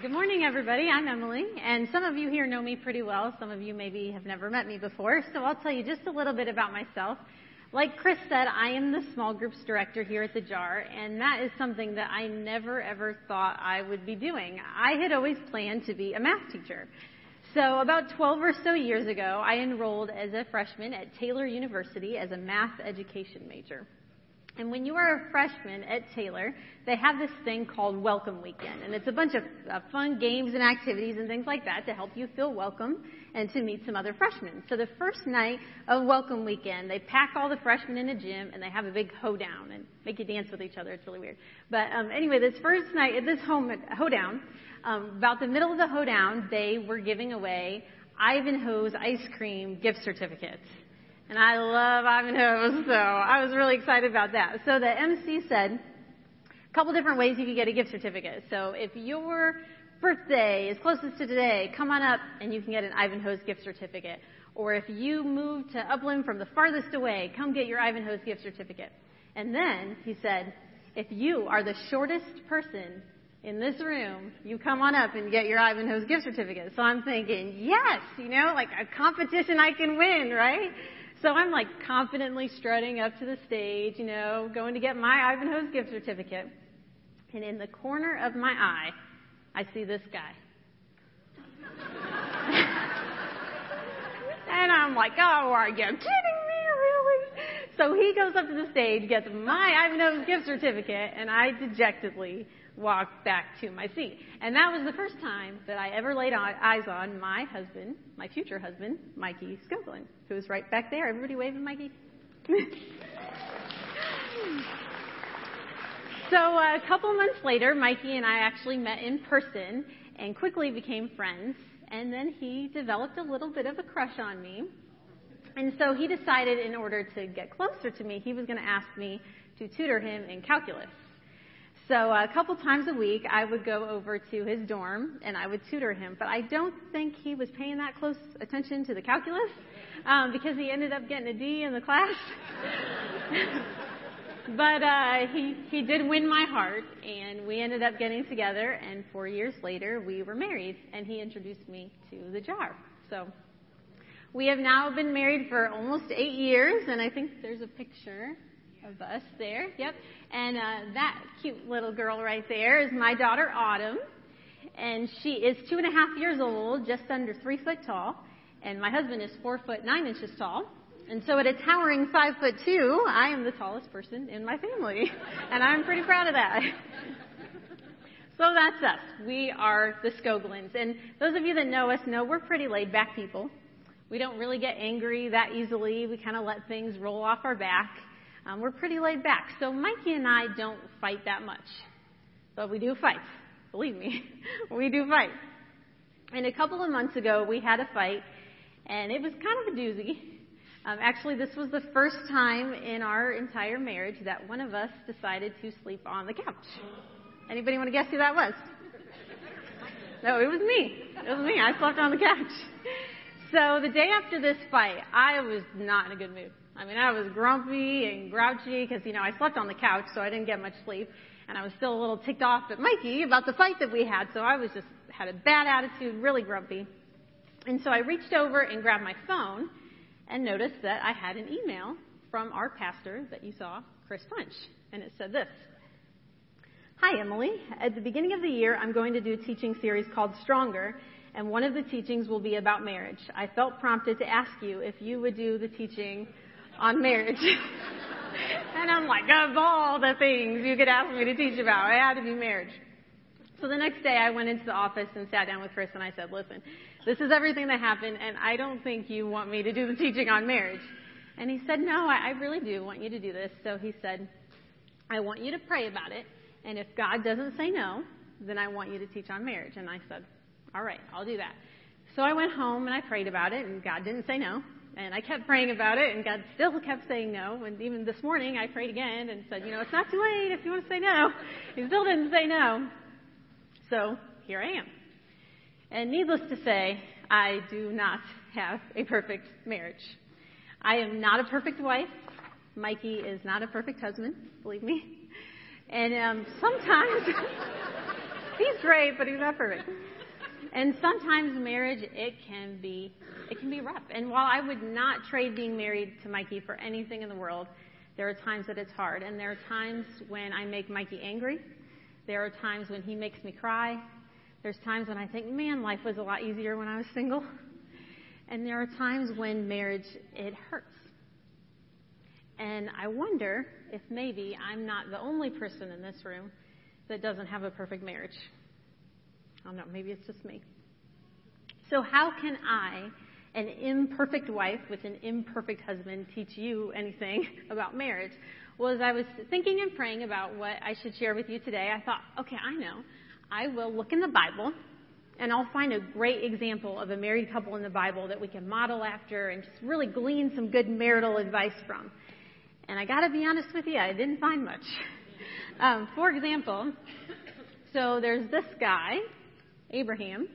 Good morning, everybody. I'm Emily, and some of you here know me pretty well. Some of you maybe have never met me before, so I'll tell you just a little bit about myself. Like Chris said, I am the small groups director here at the JAR, and that is something that I never ever thought I would be doing. I had always planned to be a math teacher. So about 12 or so years ago, I enrolled as a freshman at Taylor University as a math education major. And when you are a freshman at Taylor, they have this thing called Welcome Weekend. And it's a bunch of uh, fun games and activities and things like that to help you feel welcome and to meet some other freshmen. So the first night of Welcome Weekend, they pack all the freshmen in a gym and they have a big hoedown and make you dance with each other. It's really weird. But um, anyway, this first night at this home hoedown, um, about the middle of the hoedown, they were giving away Ivanhoe's ice cream gift certificates. And I love Ivanhoe, so I was really excited about that. So the MC said a couple different ways you could get a gift certificate. So if your birthday is closest to today, come on up and you can get an Ivanhoe's gift certificate. Or if you move to Upland from the farthest away, come get your Ivanhoe's gift certificate. And then he said, if you are the shortest person in this room, you come on up and get your Ivanhoe's gift certificate. So I'm thinking, yes, you know, like a competition I can win, right? So I'm like confidently strutting up to the stage, you know, going to get my Ivanhoe's gift certificate. And in the corner of my eye, I see this guy. and I'm like, oh, are you kidding me, really? So he goes up to the stage, gets my Ivanhoe's gift certificate, and I dejectedly walked back to my seat. And that was the first time that I ever laid eyes on my husband, my future husband, Mikey Skoglund, was right back there. Everybody waving, Mikey? so uh, a couple months later, Mikey and I actually met in person and quickly became friends. And then he developed a little bit of a crush on me. And so he decided in order to get closer to me, he was going to ask me to tutor him in calculus. So a couple times a week, I would go over to his dorm and I would tutor him. But I don't think he was paying that close attention to the calculus um, because he ended up getting a D in the class. but uh, he he did win my heart, and we ended up getting together. And four years later, we were married, and he introduced me to the jar. So we have now been married for almost eight years, and I think there's a picture of us there. Yep. And uh, that cute little girl right there is my daughter Autumn, and she is two and a half years old, just under three foot tall, and my husband is four foot nine inches tall. And so at a towering five foot two, I am the tallest person in my family, and I'm pretty proud of that. so that's us. We are the Skoglunds, and those of you that know us know we're pretty laid back people. We don't really get angry that easily. We kind of let things roll off our back. Um, we're pretty laid back. So Mikey and I don't fight that much. But we do fight. Believe me, we do fight. And a couple of months ago, we had a fight, and it was kind of a doozy. Um, actually, this was the first time in our entire marriage that one of us decided to sleep on the couch. Anybody want to guess who that was? No, it was me. It was me. I slept on the couch. So the day after this fight, I was not in a good mood. I mean, I was grumpy and grouchy because, you know, I slept on the couch, so I didn't get much sleep. And I was still a little ticked off at Mikey about the fight that we had, so I was just, had a bad attitude, really grumpy. And so I reached over and grabbed my phone and noticed that I had an email from our pastor that you saw, Chris Punch. And it said this. Hi, Emily. At the beginning of the year, I'm going to do a teaching series called Stronger, and one of the teachings will be about marriage. I felt prompted to ask you if you would do the teaching on marriage. and I'm like, of all the things you could ask me to teach about, it had to be marriage. So the next day I went into the office and sat down with Chris and I said, listen, this is everything that happened and I don't think you want me to do the teaching on marriage. And he said, no, I, really do want you to do this. So he said, I want you to pray about it. And if God doesn't say no, then I want you to teach on marriage. And I said, all right, I'll do that. So I went home and I prayed about it and God didn't say no. And I kept praying about it, and God still kept saying no. And even this morning, I prayed again and said, you know, it's not too late if you want to say no. He still didn't say no. So here I am. And needless to say, I do not have a perfect marriage. I am not a perfect wife. Mikey is not a perfect husband, believe me. And um, sometimes, he's great, but he's not perfect. And sometimes marriage, it can be, it can be rough. And while I would not trade being married to Mikey for anything in the world, there are times that it's hard. And there are times when I make Mikey angry. There are times when he makes me cry. There's times when I think, man, life was a lot easier when I was single. And there are times when marriage, it hurts. And I wonder if maybe I'm not the only person in this room that doesn't have a perfect marriage. Don't know, maybe it's just me. So, how can I, an imperfect wife with an imperfect husband, teach you anything about marriage? Well, as I was thinking and praying about what I should share with you today, I thought, okay, I know. I will look in the Bible and I'll find a great example of a married couple in the Bible that we can model after and just really glean some good marital advice from. And I got to be honest with you, I didn't find much. Um, for example, so there's this guy, Abraham,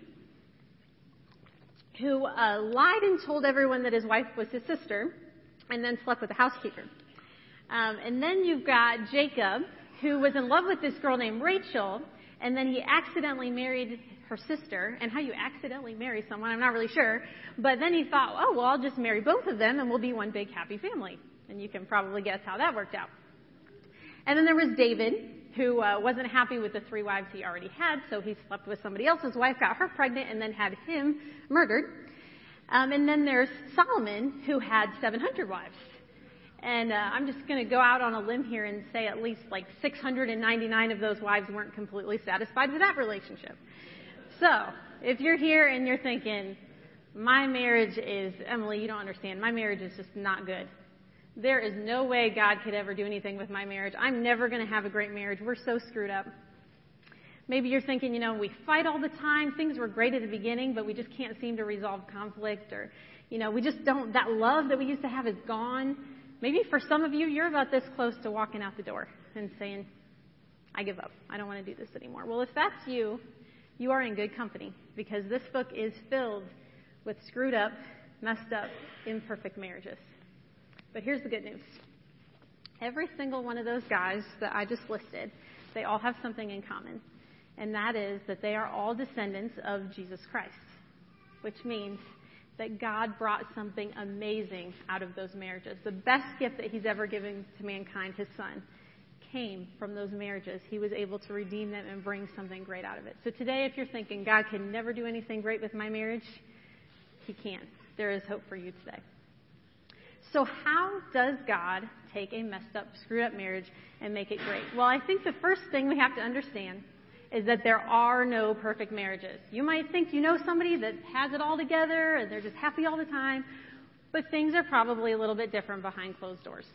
who uh, lied and told everyone that his wife was his sister, and then slept with the housekeeper. Um, and then you've got Jacob, who was in love with this girl named Rachel, and then he accidentally married her sister, and how you accidentally marry someone, I'm not really sure. But then he thought, oh, well, I'll just marry both of them and we'll be one big happy family. And you can probably guess how that worked out. And then there was David, who uh, wasn't happy with the three wives he already had, so he slept with somebody else's wife, got her pregnant, and then had him murdered. Um, and then there's Solomon, who had 700 wives. And uh, I'm just going to go out on a limb here and say at least like 699 of those wives weren't completely satisfied with that relationship. So, if you're here and you're thinking, my marriage is, Emily, you don't understand, my marriage is just not good. There is no way God could ever do anything with my marriage. I'm never going to have a great marriage. We're so screwed up. Maybe you're thinking, you know, we fight all the time. Things were great at the beginning, but we just can't seem to resolve conflict. Or, you know, we just don't, that love that we used to have is gone. Maybe for some of you, you're about this close to walking out the door and saying, I give up. I don't want to do this anymore. Well, if that's you, you are in good company because this book is filled with screwed up, messed up, imperfect marriages. But here's the good news. Every single one of those guys that I just listed, they all have something in common. And that is that they are all descendants of Jesus Christ, which means that God brought something amazing out of those marriages. The best gift that He's ever given to mankind, His Son came from those marriages, he was able to redeem them and bring something great out of it. So today, if you're thinking, God can never do anything great with my marriage, he can. There is hope for you today. So, how does God take a messed up, screwed up marriage and make it great? Well, I think the first thing we have to understand is that there are no perfect marriages. You might think you know somebody that has it all together and they're just happy all the time, but things are probably a little bit different behind closed doors.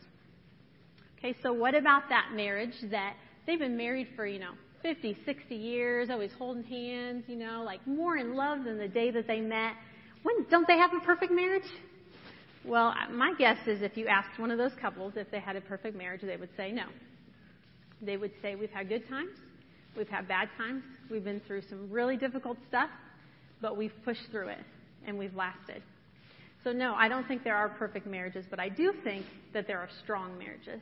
Okay, so what about that marriage that they've been married for, you know, 50, 60 years, always holding hands, you know, like more in love than the day that they met? When don't they have a perfect marriage? Well, uh, my guess is if you asked one of those couples if they had a perfect marriage, they would say no. They would say we've had good times, we've had bad times, we've been through some really difficult stuff, but we've pushed through it and we've lasted. So no, I don't think there are perfect marriages, but I do think that there are strong marriages.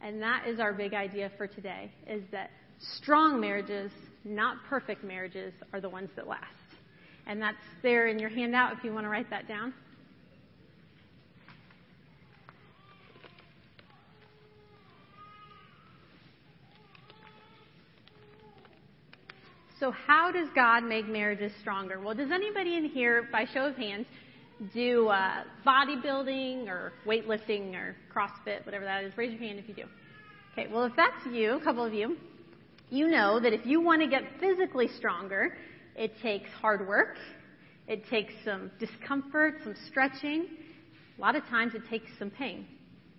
And that is our big idea for today, is that strong marriages, not perfect marriages, are the ones that last. And that's there in your handout if you want to write that down. So, how does God make marriages stronger? Well, does anybody in here, by show of hands, do uh, bodybuilding or weightlifting or CrossFit, whatever that is, raise your hand if you do. Okay, well, if that's you, a couple of you, you know that if you want to get physically stronger, it takes hard work, it takes some discomfort, some stretching. A lot of times it takes some pain,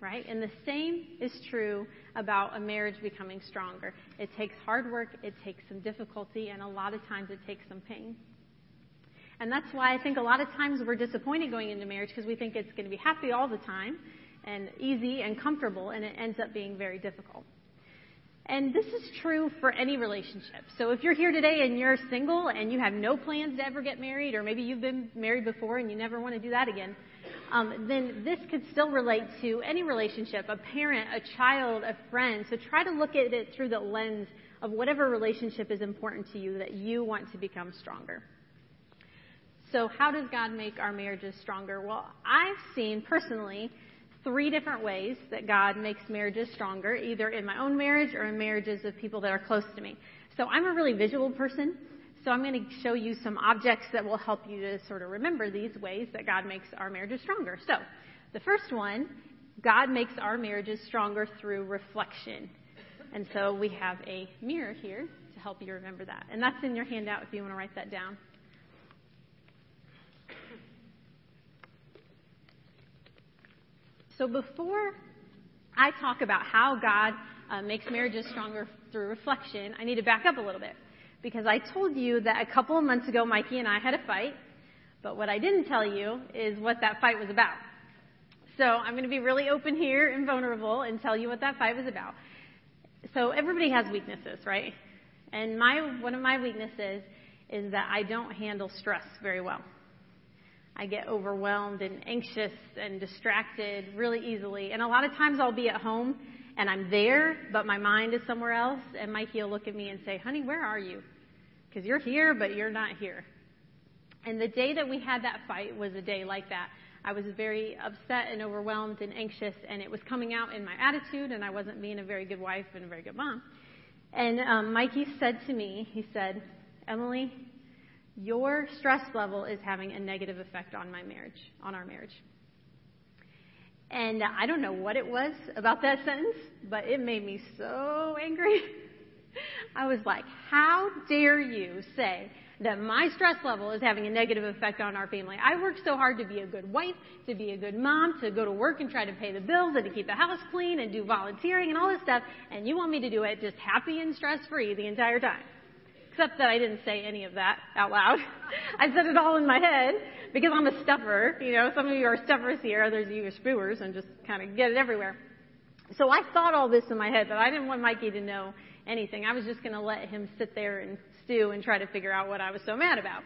right? And the same is true about a marriage becoming stronger. It takes hard work, it takes some difficulty, and a lot of times it takes some pain. And that's why I think a lot of times we're disappointed going into marriage because we think it's going to be happy all the time and easy and comfortable, and it ends up being very difficult. And this is true for any relationship. So if you're here today and you're single and you have no plans to ever get married, or maybe you've been married before and you never want to do that again, um, then this could still relate to any relationship, a parent, a child, a friend. So try to look at it through the lens of whatever relationship is important to you that you want to become stronger. So how does God make our marriages stronger? Well, I've seen personally three different ways that God makes marriages stronger, either in my own marriage or in marriages of people that are close to me. So I'm a really visual person. So I'm going to show you some objects that will help you to sort of remember these ways that God makes our marriages stronger. So the first one, God makes our marriages stronger through reflection. And so we have a mirror here to help you remember that. And that's in your handout if you want to write that down. So before I talk about how God uh, makes marriages stronger through reflection, I need to back up a little bit because I told you that a couple of months ago, Mikey and I had a fight, but what I didn't tell you is what that fight was about. So I'm going to be really open here and vulnerable and tell you what that fight was about. So everybody has weaknesses, right? And my one of my weaknesses is that I don't handle stress very well. I get overwhelmed and anxious and distracted really easily. And a lot of times I'll be at home and I'm there, but my mind is somewhere else. And Mikey will look at me and say, honey, where are you? Because you're here, but you're not here. And the day that we had that fight was a day like that. I was very upset and overwhelmed and anxious, and it was coming out in my attitude, and I wasn't being a very good wife and a very good mom. And um, Mikey said to me, he said, Emily, your stress level is having a negative effect on my marriage, on our marriage. And I don't know what it was about that sentence, but it made me so angry. I was like, how dare you say that my stress level is having a negative effect on our family? I work so hard to be a good wife, to be a good mom, to go to work and try to pay the bills and to keep the house clean and do volunteering and all this stuff, and you want me to do it just happy and stress free the entire time. Except that I didn't say any of that out loud. I said it all in my head because I'm a stuffer. You know, some of you are stuffers here, others of you are spewers and just kind of get it everywhere. So I thought all this in my head, but I didn't want Mikey to know anything. I was just going to let him sit there and stew and try to figure out what I was so mad about.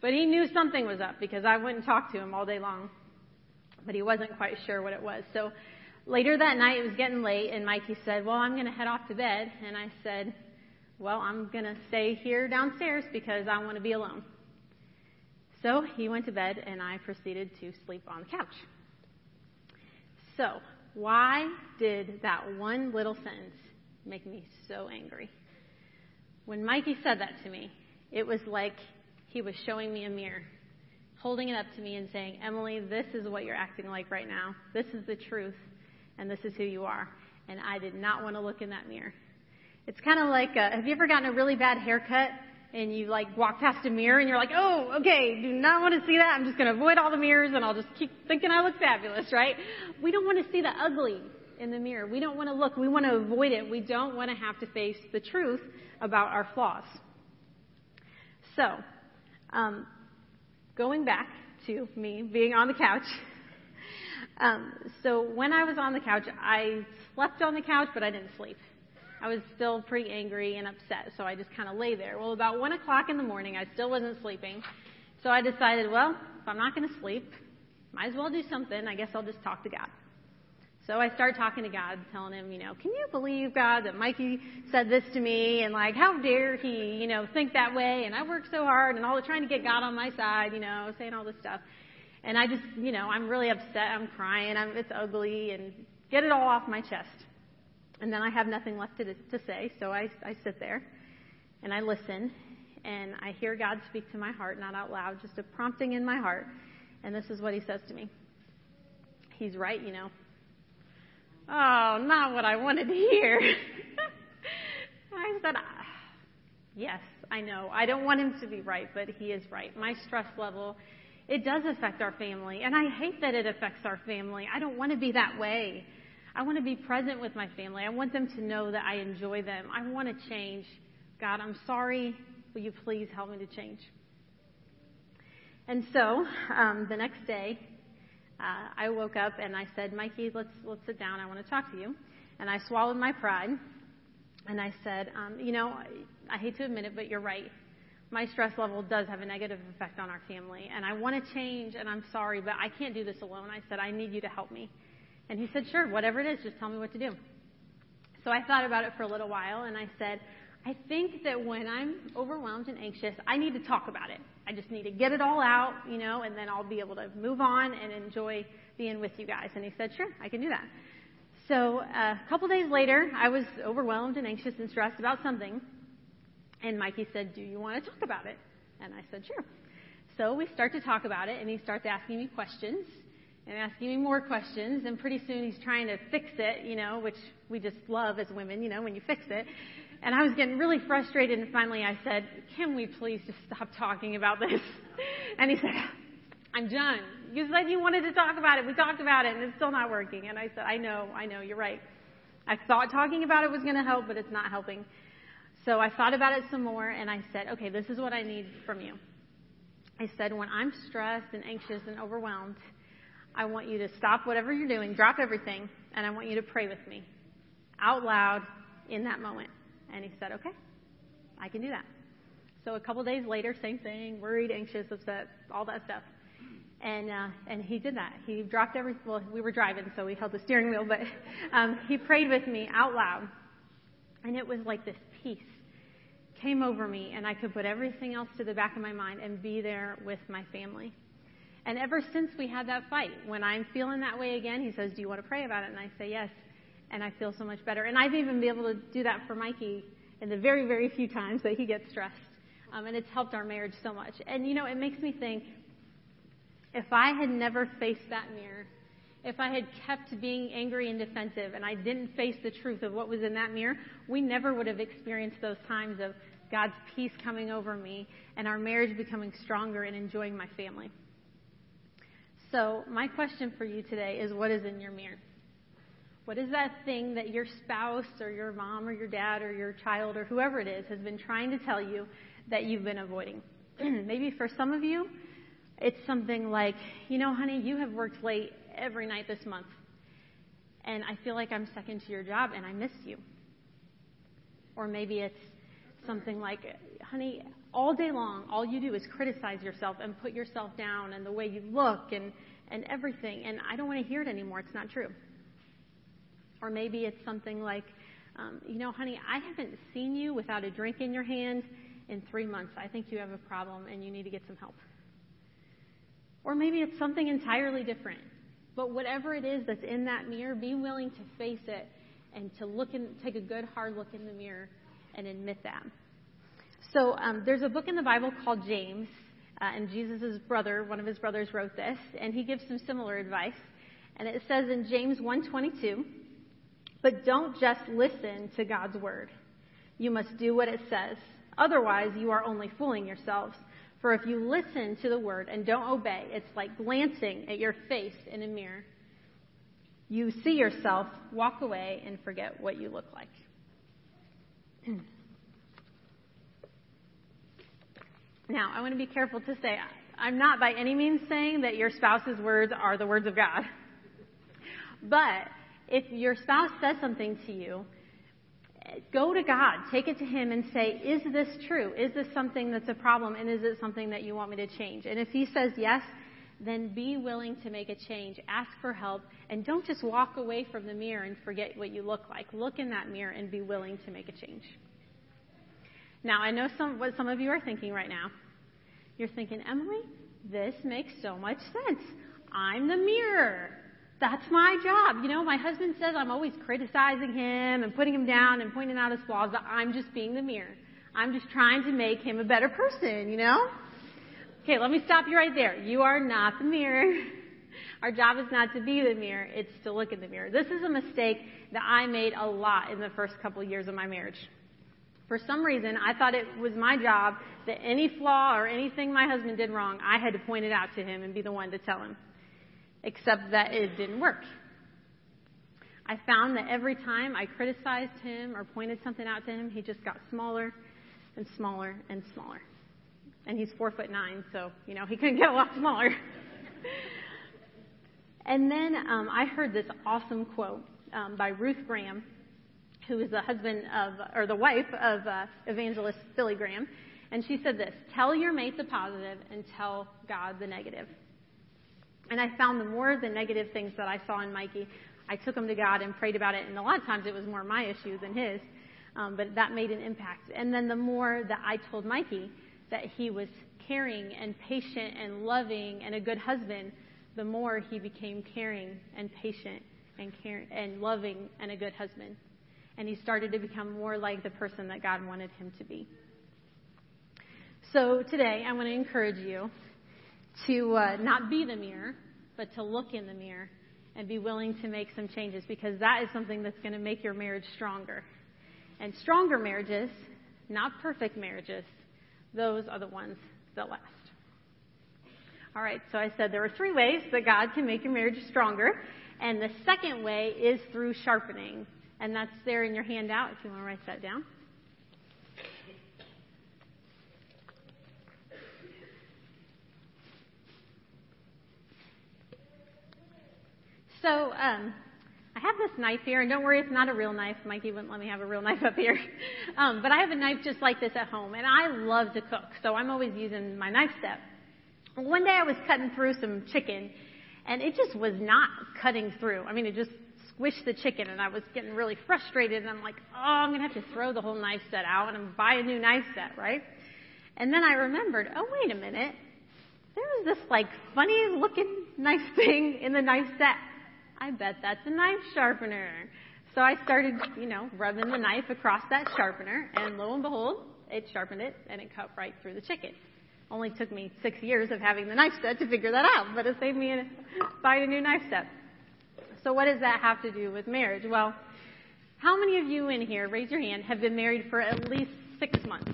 But he knew something was up because I wouldn't talk to him all day long. But he wasn't quite sure what it was. So later that night, it was getting late, and Mikey said, Well, I'm going to head off to bed. And I said, Well, I'm going to stay here downstairs because I want to be alone. So he went to bed, and I proceeded to sleep on the couch. So, why did that one little sentence make me so angry. When Mikey said that to me, it was like he was showing me a mirror, holding it up to me and saying, Emily, this is what you're acting like right now. This is the truth, and this is who you are. And I did not want to look in that mirror. It's kind of like, uh, have you ever gotten a really bad haircut and you like walk past a mirror and you're like, oh, okay, do not want to see that. I'm just going to avoid all the mirrors and I'll just keep thinking I look fabulous, right? We don't want to see the ugly in the mirror. We don't want to look. We want to avoid it. We don't want to have to face the truth about our flaws. So, um, going back to me being on the couch. Um, so when I was on the couch, I slept on the couch, but I didn't sleep. I was still pretty angry and upset, so I just kind of lay there. Well, about one o'clock in the morning, I still wasn't sleeping. So I decided, well, if I'm not going to sleep, might as well do something. I guess I'll just talk to God. So I start talking to God, telling him, you know, can you believe God that Mikey said this to me and like how dare he, you know, think that way and I work so hard and all trying to get God on my side, you know, saying all this stuff. And I just, you know, I'm really upset, I'm crying, I'm, it's ugly and get it all off my chest. And then I have nothing left to, to say, so I, I sit there and I listen and I hear God speak to my heart, not out loud, just a prompting in my heart. And this is what he says to me. He's right, you know. Oh, not what I wanted to hear. I said, Yes, I know. I don't want him to be right, but he is right. My stress level, it does affect our family, and I hate that it affects our family. I don't want to be that way. I want to be present with my family. I want them to know that I enjoy them. I want to change. God, I'm sorry. Will you please help me to change? And so, um, the next day, uh, I woke up and I said, Mikey, let's let's sit down. I want to talk to you. And I swallowed my pride, and I said, um, you know, I, I hate to admit it, but you're right. my stress level does have a negative effect on our family, and I want to change, and I'm sorry, but I can't do this alone. I said, I need you to help me. And he said, Sure, whatever it is, just tell me what to do. So I thought about it for a little while, and I said, I think that when I'm overwhelmed and anxious, I need to talk about it. I just need to get it all out, you know, and then I'll be able to move on and enjoy being with you guys. And he said, Sure, I can do that. So uh, a couple days later, I was overwhelmed and anxious and stressed about something. And Mikey said, Do you want to talk about it? And I said, Sure. So we start to talk about it, and he starts asking me questions and asking me more questions. And pretty soon he's trying to fix it, you know, which we just love as women, you know, when you fix it. And I was getting really frustrated, and finally I said, Can we please just stop talking about this? And he said, I'm done. You said you wanted to talk about it. We talked about it, and it's still not working. And I said, I know, I know, you're right. I thought talking about it was going to help, but it's not helping. So I thought about it some more, and I said, okay, this is what I need from you. I said, when I'm stressed and anxious and overwhelmed, I want you to stop whatever you're doing, drop everything, and I want you to pray with me out loud in that moment. And he said, okay, I can do that. So a couple days later, same thing, worried, anxious, upset, all that stuff. And uh, and he did that. He dropped every. Well, we were driving, so we held the steering wheel, but um, he prayed with me out loud, and it was like this peace came over me, and I could put everything else to the back of my mind and be there with my family. And ever since we had that fight, when I'm feeling that way again, he says, "Do you want to pray about it?" And I say yes, and I feel so much better. And I've even been able to do that for Mikey in the very, very few times that he gets stressed. Um, and it's helped our marriage so much. And you know, it makes me think if I had never faced that mirror, if I had kept being angry and defensive and I didn't face the truth of what was in that mirror, we never would have experienced those times of God's peace coming over me and our marriage becoming stronger and enjoying my family. So, my question for you today is what is in your mirror? What is that thing that your spouse or your mom or your dad or your child or whoever it is has been trying to tell you that you've been avoiding? Maybe for some of you, it's something like, you know, honey, you have worked late every night this month, and I feel like I'm second to your job and I miss you. Or maybe it's something like, honey, all day long, all you do is criticize yourself and put yourself down and the way you look and, and everything, and I don't want to hear it anymore. It's not true. Or maybe it's something like, um, you know, honey, I haven't seen you without a drink in your hand in three months. I think you have a problem and you need to get some help. Or maybe it's something entirely different. But whatever it is that's in that mirror, be willing to face it and to look and take a good hard look in the mirror and admit that. So um, there's a book in the Bible called James, uh, and Jesus' brother, one of his brothers, wrote this, and he gives some similar advice. And it says in James 1:22, "But don't just listen to God's word. You must do what it says. Otherwise, you are only fooling yourselves." For if you listen to the word and don't obey, it's like glancing at your face in a mirror. You see yourself, walk away, and forget what you look like. now, I want to be careful to say, I'm not by any means saying that your spouse's words are the words of God. But if your spouse says something to you go to God, take it to Him and say, is this true? Is this something that's a problem? And is it something that you want me to change? And if He says yes, then be willing to make a change. Ask for help. And don't just walk away from the mirror and forget what you look like. Look in that mirror and be willing to make a change. Now, I know some, what some of you are thinking right now. You're thinking, Emily, this makes so much sense. I'm the mirror. That's my job. You know, my husband says I'm always criticizing him and putting him down and pointing out his flaws, but I'm just being the mirror. I'm just trying to make him a better person, you know? Okay, let me stop you right there. You are not the mirror. Our job is not to be the mirror, it's to look in the mirror. This is a mistake that I made a lot in the first couple years of my marriage. For some reason, I thought it was my job that any flaw or anything my husband did wrong, I had to point it out to him and be the one to tell him except that it didn't work. I found that every time I criticized him or pointed something out to him, he just got smaller and smaller and smaller. And he's four foot nine, so you know he couldn't get a lot smaller. and then um, I heard this awesome quote um, by Ruth Graham, who is the husband of or the wife of uh, evangelist Billy Graham, And she said this tell your mate the positive and tell God the negative. And I found the more the negative things that I saw in Mikey, I took them to God and prayed about it. And a lot of times it was more my issue than his. Um, but that made an impact. And then the more that I told Mikey that he was caring and patient and loving and a good husband, the more he became caring and patient and care- and loving and a good husband. And he started to become more like the person that God wanted him to be. So today I want to encourage you to uh, not be the mirror, but to look in the mirror and be willing to make some changes because that is something that's going to make your marriage stronger. And stronger marriages, not perfect marriages, those are the ones that last. All right, so I said there are three ways that God can make your marriage stronger. And the second way is through sharpening. And that's there in your handout if you want to write that down. So, um, I have this knife here, and don't worry, it's not a real knife. Mikey wouldn't let me have a real knife up here. Um, but I have a knife just like this at home, and I love to cook, so I'm always using my knife set. One day I was cutting through some chicken, and it just was not cutting through. I mean, it just squished the chicken, and I was getting really frustrated, and I'm like, oh, I'm going to have to throw the whole knife set out and buy a new knife set, right? And then I remembered, oh, wait a minute. There was this, like, funny looking knife thing in the knife set. I bet that's a knife sharpener. So I started, you know, rubbing the knife across that sharpener, and lo and behold, it sharpened it, and it cut right through the chicken. Only took me six years of having the knife set to figure that out, but it saved me a, buying a new knife set. So what does that have to do with marriage? Well, how many of you in here, raise your hand, have been married for at least six months?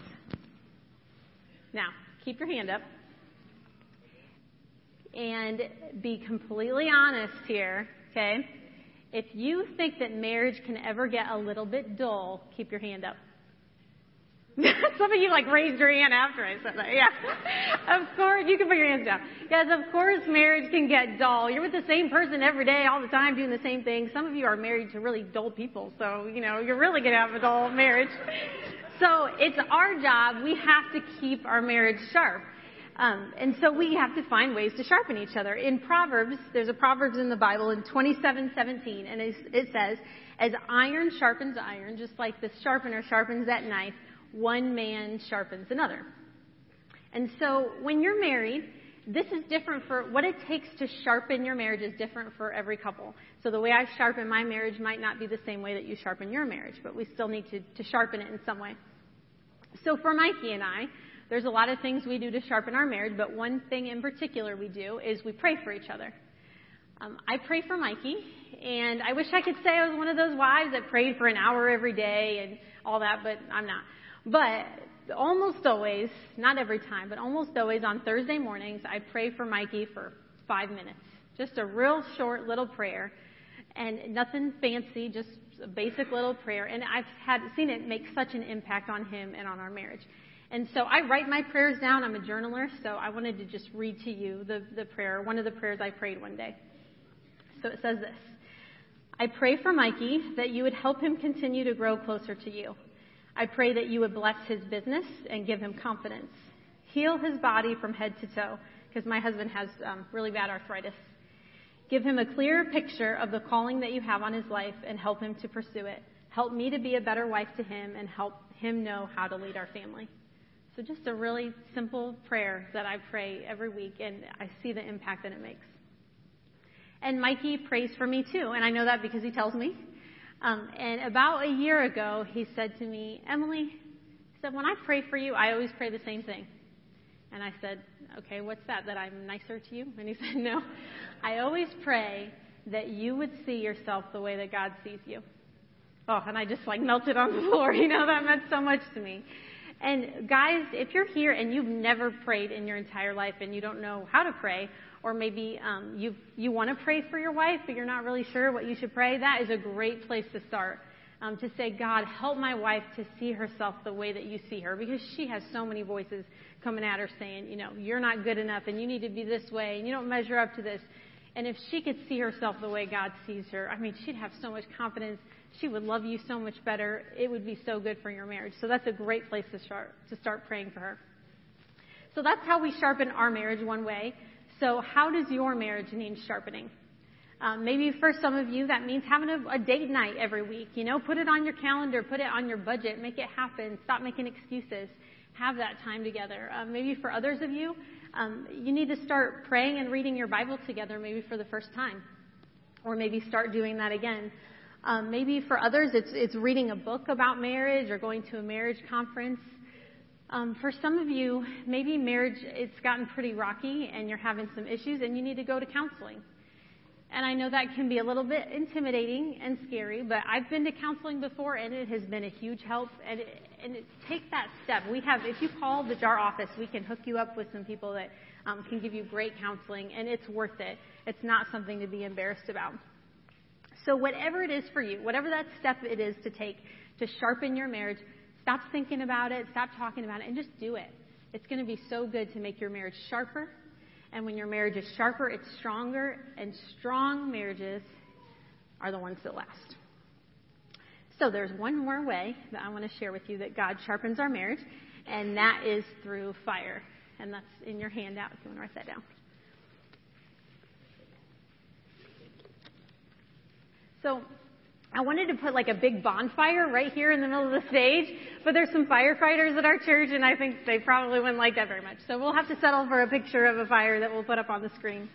Now, keep your hand up. And be completely honest here, okay? If you think that marriage can ever get a little bit dull, keep your hand up. Some of you like raised your hand after I said that. Yeah. of course, you can put your hands down. Guys, of course marriage can get dull. You're with the same person every day, all the time, doing the same thing. Some of you are married to really dull people, so, you know, you're really to have a dull marriage. So it's our job. We have to keep our marriage sharp. Um, and so we have to find ways to sharpen each other. In Proverbs, there's a Proverbs in the Bible in 27:17, and it says, "As iron sharpens iron, just like the sharpener sharpens that knife, one man sharpens another." And so when you're married, this is different for what it takes to sharpen your marriage is different for every couple. So the way I sharpen my marriage might not be the same way that you sharpen your marriage, but we still need to, to sharpen it in some way. So for Mikey and I, there's a lot of things we do to sharpen our marriage, but one thing in particular we do is we pray for each other. Um, I pray for Mikey, and I wish I could say I was one of those wives that prayed for an hour every day and all that, but I'm not. But almost always, not every time, but almost always on Thursday mornings, I pray for Mikey for five minutes. Just a real short little prayer, and nothing fancy, just a basic little prayer. And I've had seen it make such an impact on him and on our marriage. And so I write my prayers down. I'm a journaler, so I wanted to just read to you the, the prayer, one of the prayers I prayed one day. So it says this I pray for Mikey that you would help him continue to grow closer to you. I pray that you would bless his business and give him confidence. Heal his body from head to toe, because my husband has um, really bad arthritis. Give him a clearer picture of the calling that you have on his life and help him to pursue it. Help me to be a better wife to him and help him know how to lead our family. So just a really simple prayer that I pray every week, and I see the impact that it makes. And Mikey prays for me too, and I know that because he tells me. Um, and about a year ago, he said to me, Emily, he said, when I pray for you, I always pray the same thing. And I said, okay, what's that? That I'm nicer to you? And he said, no. I always pray that you would see yourself the way that God sees you. Oh, and I just like melted on the floor. You know, that meant so much to me. And guys, if you're here and you've never prayed in your entire life and you don't know how to pray, or maybe um, you you want to pray for your wife but you're not really sure what you should pray, that is a great place to start. Um, to say, God, help my wife to see herself the way that you see her, because she has so many voices coming at her saying, you know, you're not good enough, and you need to be this way, and you don't measure up to this. And if she could see herself the way God sees her, I mean, she'd have so much confidence. She would love you so much better. It would be so good for your marriage. So that's a great place to start, to start praying for her. So that's how we sharpen our marriage one way. So how does your marriage need sharpening? Um, maybe for some of you that means having a, a date night every week. You know, put it on your calendar, put it on your budget, make it happen. Stop making excuses. Have that time together. Um, maybe for others of you, um, you need to start praying and reading your Bible together, maybe for the first time, or maybe start doing that again. Um, maybe for others, it's it's reading a book about marriage or going to a marriage conference. Um, for some of you, maybe marriage it's gotten pretty rocky and you're having some issues and you need to go to counseling. And I know that can be a little bit intimidating and scary, but I've been to counseling before and it has been a huge help. And, it, and it, take that step. We have, if you call the JAR office, we can hook you up with some people that um, can give you great counseling, and it's worth it. It's not something to be embarrassed about. So whatever it is for you, whatever that step it is to take to sharpen your marriage, stop thinking about it, stop talking about it, and just do it. It's going to be so good to make your marriage sharper and when your marriage is sharper, it's stronger, and strong marriages are the ones that last. So there's one more way that I want to share with you that God sharpens our marriage, and that is through fire. And that's in your handout if you want to write that down. So I wanted to put like a big bonfire right here in the middle of the stage, but there's some firefighters at our church, and I think they probably wouldn't like that very much. So we'll have to settle for a picture of a fire that we'll put up on the screen.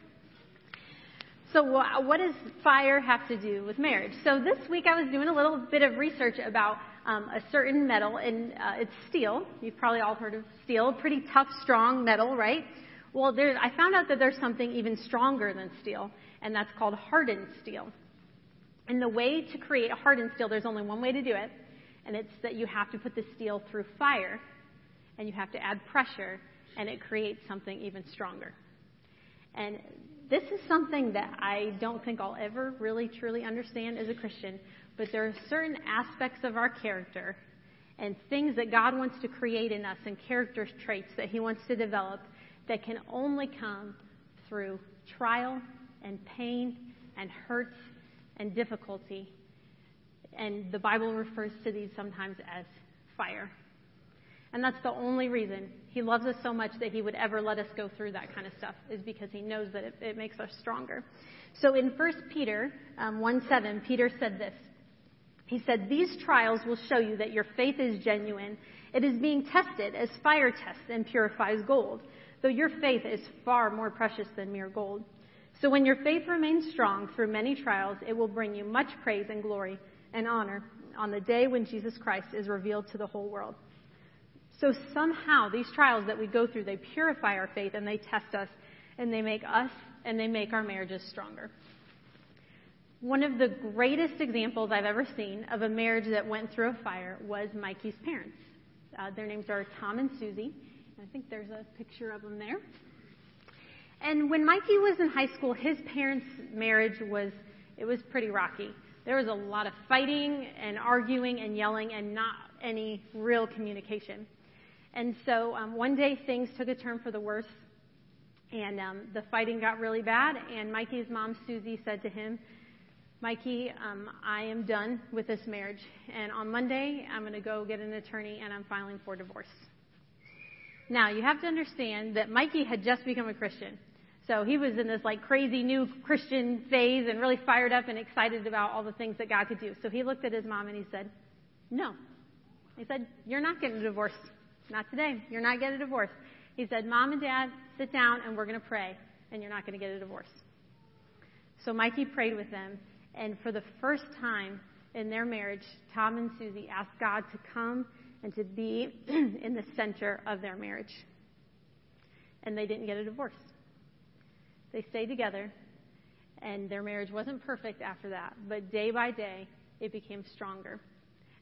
So what does fire have to do with marriage? So this week I was doing a little bit of research about um, a certain metal, and uh, it's steel. You've probably all heard of steel, pretty tough, strong metal, right? Well, there, I found out that there's something even stronger than steel, and that's called hardened steel. And the way to create a hardened steel, there's only one way to do it, and it's that you have to put the steel through fire, and you have to add pressure, and it creates something even stronger. And this is something that I don't think I'll ever really truly understand as a Christian, but there are certain aspects of our character and things that God wants to create in us and character traits that He wants to develop that can only come through trial and pain and hurts and difficulty. And the Bible refers to these sometimes as fire. And that's the only reason he loves us so much that he would ever let us go through that kind of stuff, is because he knows that it, it makes us stronger. So in 1 Peter um, 1 7, Peter said this. He said, These trials will show you that your faith is genuine. It is being tested as fire tests and purifies gold, though your faith is far more precious than mere gold. So when your faith remains strong through many trials, it will bring you much praise and glory and honor on the day when Jesus Christ is revealed to the whole world. So somehow these trials that we go through, they purify our faith and they test us and they make us and they make our marriages stronger. One of the greatest examples I've ever seen of a marriage that went through a fire was Mikey's parents. Uh, their names are Tom and Susie. I think there's a picture of them there. And when Mikey was in high school, his parents' marriage was it was pretty rocky. There was a lot of fighting and arguing and yelling and not any real communication. And so um, one day things took a turn for the worse, and um, the fighting got really bad. And Mikey's mom, Susie, said to him, Mikey, um, I am done with this marriage, and on Monday I'm going to go get an attorney and I'm filing for divorce. Now, you have to understand that Mikey had just become a Christian. So he was in this like crazy new Christian phase and really fired up and excited about all the things that God could do. So he looked at his mom and he said, No. He said, You're not getting a divorce. Not today. You're not getting a divorce. He said, Mom and Dad, sit down and we're going to pray, and you're not going to get a divorce. So Mikey prayed with them, and for the first time in their marriage, Tom and Susie asked God to come and to be in the center of their marriage. And they didn't get a divorce. They stayed together, and their marriage wasn't perfect after that, but day by day, it became stronger.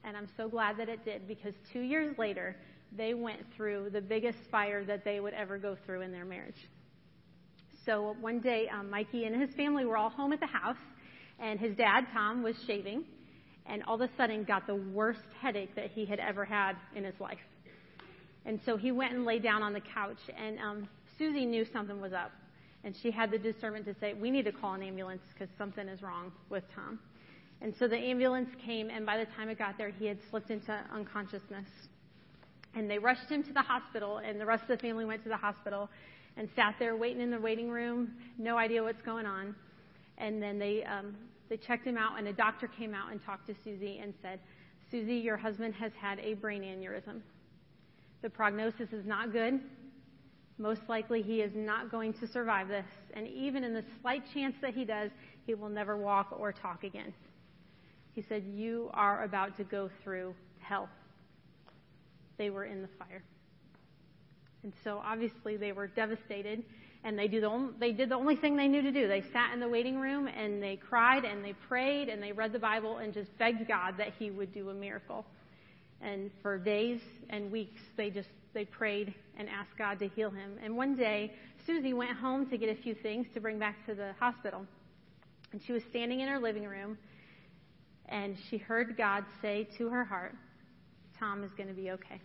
And I'm so glad that it did because two years later, they went through the biggest fire that they would ever go through in their marriage. So one day, um, Mikey and his family were all home at the house, and his dad, Tom, was shaving, and all of a sudden got the worst headache that he had ever had in his life. And so he went and lay down on the couch, and um, Susie knew something was up. And she had the discernment to say, We need to call an ambulance because something is wrong with Tom. And so the ambulance came, and by the time it got there, he had slipped into unconsciousness. And they rushed him to the hospital, and the rest of the family went to the hospital and sat there waiting in the waiting room, no idea what's going on. And then they um, they checked him out, and a doctor came out and talked to Susie and said, Susie, your husband has had a brain aneurysm. The prognosis is not good. Most likely, he is not going to survive this. And even in the slight chance that he does, he will never walk or talk again. He said, You are about to go through hell. They were in the fire. And so obviously they were devastated and they, do the only, they did the only thing they knew to do. They sat in the waiting room and they cried and they prayed and they read the Bible and just begged God that He would do a miracle. And for days and weeks, they just they prayed and asked God to heal him. And one day, Susie went home to get a few things to bring back to the hospital. And she was standing in her living room, and she heard God say to her heart, Tom is going to be okay.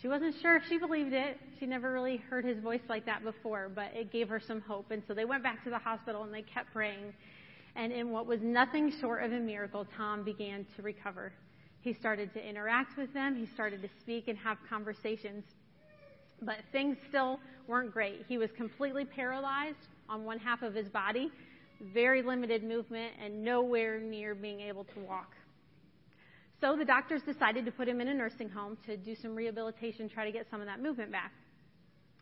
She wasn't sure if she believed it. She never really heard his voice like that before, but it gave her some hope. And so they went back to the hospital and they kept praying. And in what was nothing short of a miracle, Tom began to recover. He started to interact with them, he started to speak and have conversations. But things still weren't great. He was completely paralyzed on one half of his body, very limited movement, and nowhere near being able to walk. So the doctors decided to put him in a nursing home to do some rehabilitation, try to get some of that movement back.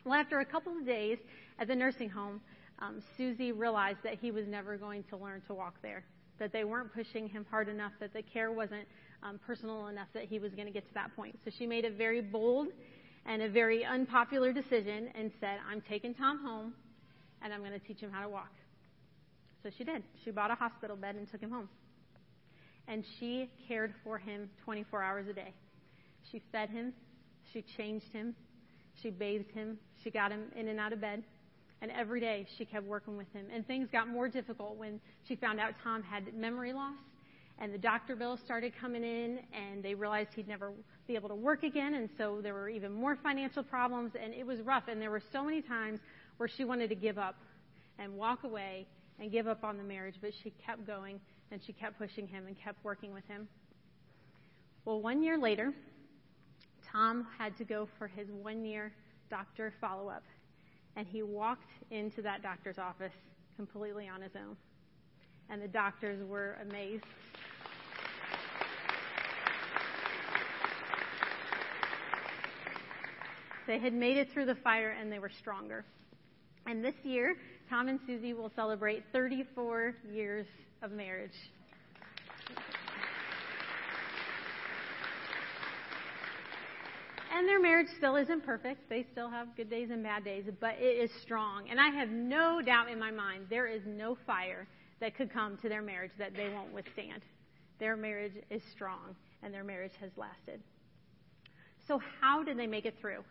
Well, after a couple of days at the nursing home, um, Susie realized that he was never going to learn to walk there, that they weren't pushing him hard enough, that the care wasn't um, personal enough that he was going to get to that point. So she made a very bold and a very unpopular decision and said, I'm taking Tom home and I'm going to teach him how to walk. So she did. She bought a hospital bed and took him home and she cared for him 24 hours a day. She fed him, she changed him, she bathed him, she got him in and out of bed. And every day she kept working with him. And things got more difficult when she found out Tom had memory loss. And the doctor bills started coming in, and they realized he'd never be able to work again. And so there were even more financial problems, and it was rough. And there were so many times where she wanted to give up and walk away and give up on the marriage, but she kept going and she kept pushing him and kept working with him. Well, one year later, Tom had to go for his one year doctor follow up. And he walked into that doctor's office completely on his own. And the doctors were amazed. They had made it through the fire and they were stronger. And this year, Tom and Susie will celebrate 34 years of marriage. And their marriage still isn't perfect. They still have good days and bad days, but it is strong. And I have no doubt in my mind there is no fire that could come to their marriage that they won't withstand. Their marriage is strong, and their marriage has lasted. So, how did they make it through?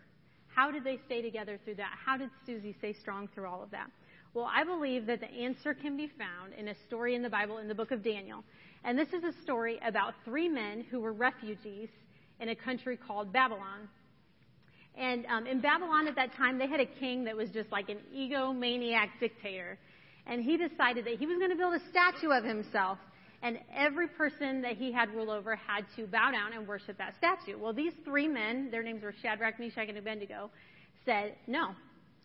How did they stay together through that? How did Susie stay strong through all of that? Well, I believe that the answer can be found in a story in the Bible in the book of Daniel. And this is a story about three men who were refugees in a country called Babylon. And um, in Babylon at that time, they had a king that was just like an egomaniac dictator. And he decided that he was going to build a statue of himself. And every person that he had rule over had to bow down and worship that statue. Well, these three men, their names were Shadrach, Meshach, and Abednego, said, no,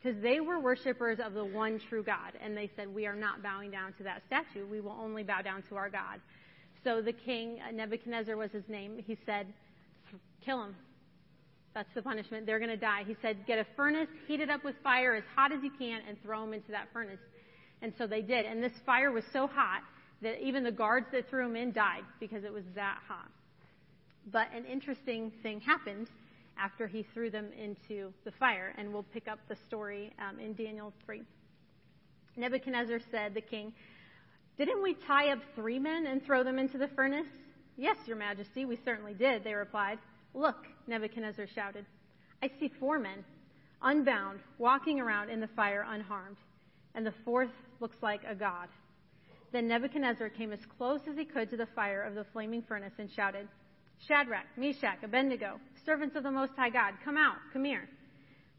because they were worshippers of the one true God. And they said, We are not bowing down to that statue. We will only bow down to our God. So the king, uh, Nebuchadnezzar was his name, he said, Kill them. That's the punishment. They're going to die. He said, Get a furnace, heat it up with fire as hot as you can, and throw them into that furnace. And so they did. And this fire was so hot that even the guards that threw them in died because it was that hot. But an interesting thing happened after he threw them into the fire. And we'll pick up the story um, in Daniel 3. Nebuchadnezzar said, the king, Didn't we tie up three men and throw them into the furnace? Yes, your majesty, we certainly did, they replied. Look, Nebuchadnezzar shouted. I see four men, unbound, walking around in the fire unharmed, and the fourth looks like a god. Then Nebuchadnezzar came as close as he could to the fire of the flaming furnace and shouted, Shadrach, Meshach, Abednego, servants of the Most High God, come out, come here.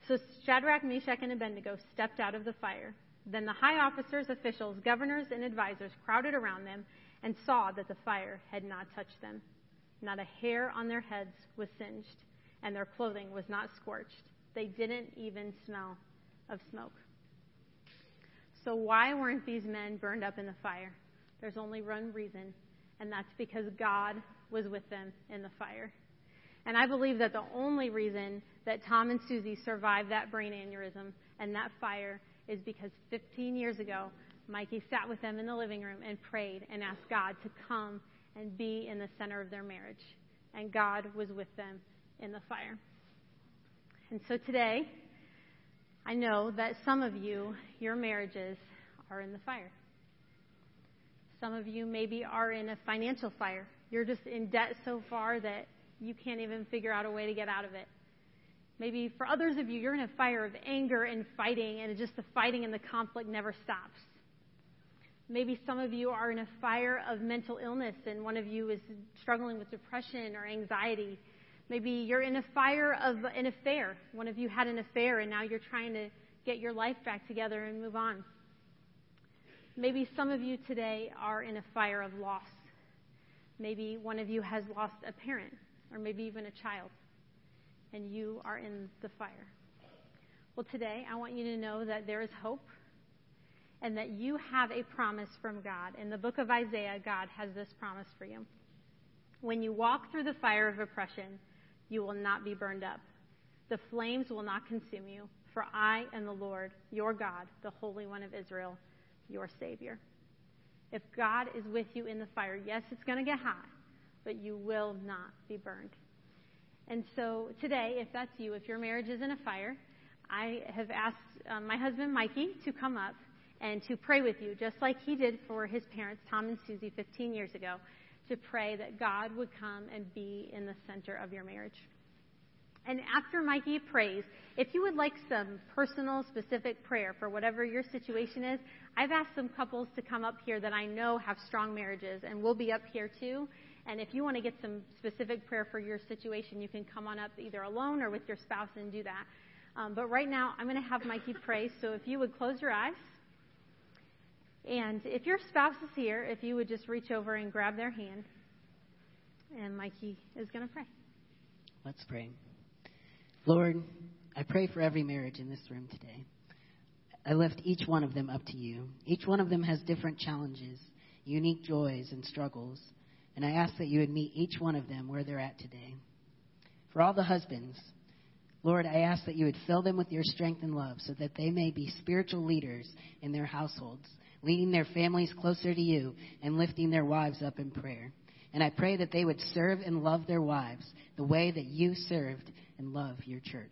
So Shadrach, Meshach, and Abednego stepped out of the fire. Then the high officers, officials, governors, and advisers crowded around them and saw that the fire had not touched them. Not a hair on their heads was singed, and their clothing was not scorched. They didn't even smell of smoke. So, why weren't these men burned up in the fire? There's only one reason, and that's because God was with them in the fire. And I believe that the only reason that Tom and Susie survived that brain aneurysm and that fire is because 15 years ago, Mikey sat with them in the living room and prayed and asked God to come and be in the center of their marriage. And God was with them in the fire. And so today, I know that some of you, your marriages are in the fire. Some of you maybe are in a financial fire. You're just in debt so far that you can't even figure out a way to get out of it. Maybe for others of you, you're in a fire of anger and fighting, and just the fighting and the conflict never stops. Maybe some of you are in a fire of mental illness, and one of you is struggling with depression or anxiety. Maybe you're in a fire of an affair. One of you had an affair, and now you're trying to get your life back together and move on. Maybe some of you today are in a fire of loss. Maybe one of you has lost a parent, or maybe even a child and you are in the fire. Well, today I want you to know that there is hope and that you have a promise from God. In the book of Isaiah, God has this promise for you. When you walk through the fire of oppression, you will not be burned up. The flames will not consume you, for I am the Lord, your God, the Holy One of Israel, your Savior. If God is with you in the fire, yes, it's going to get hot, but you will not be burned. And so today, if that's you, if your marriage is in a fire, I have asked um, my husband Mikey to come up and to pray with you, just like he did for his parents, Tom and Susie, 15 years ago, to pray that God would come and be in the center of your marriage. And after Mikey prays, if you would like some personal, specific prayer for whatever your situation is, I've asked some couples to come up here that I know have strong marriages, and we'll be up here too. And if you want to get some specific prayer for your situation, you can come on up either alone or with your spouse and do that. Um, but right now, I'm going to have Mikey pray. So if you would close your eyes. And if your spouse is here, if you would just reach over and grab their hand. And Mikey is going to pray. Let's pray. Lord, I pray for every marriage in this room today. I lift each one of them up to you. Each one of them has different challenges, unique joys, and struggles. And I ask that you would meet each one of them where they're at today. For all the husbands, Lord, I ask that you would fill them with your strength and love so that they may be spiritual leaders in their households, leading their families closer to you and lifting their wives up in prayer. And I pray that they would serve and love their wives the way that you served and love your church.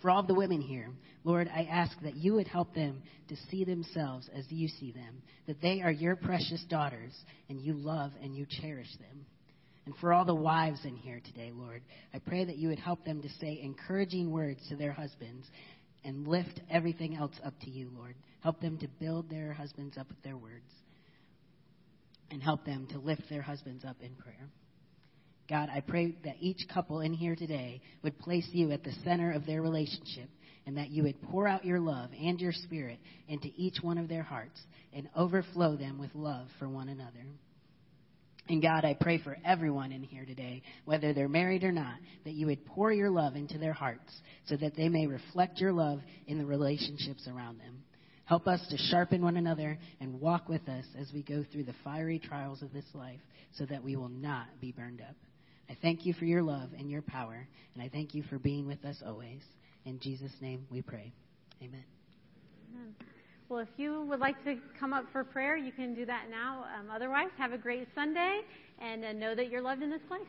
For all of the women here, Lord, I ask that you would help them to see themselves as you see them, that they are your precious daughters, and you love and you cherish them. And for all the wives in here today, Lord, I pray that you would help them to say encouraging words to their husbands and lift everything else up to you, Lord. Help them to build their husbands up with their words and help them to lift their husbands up in prayer. God, I pray that each couple in here today would place you at the center of their relationship and that you would pour out your love and your spirit into each one of their hearts and overflow them with love for one another. And God, I pray for everyone in here today, whether they're married or not, that you would pour your love into their hearts so that they may reflect your love in the relationships around them. Help us to sharpen one another and walk with us as we go through the fiery trials of this life so that we will not be burned up. I thank you for your love and your power, and I thank you for being with us always. In Jesus' name we pray. Amen. Well, if you would like to come up for prayer, you can do that now. Um, otherwise, have a great Sunday and uh, know that you're loved in this place.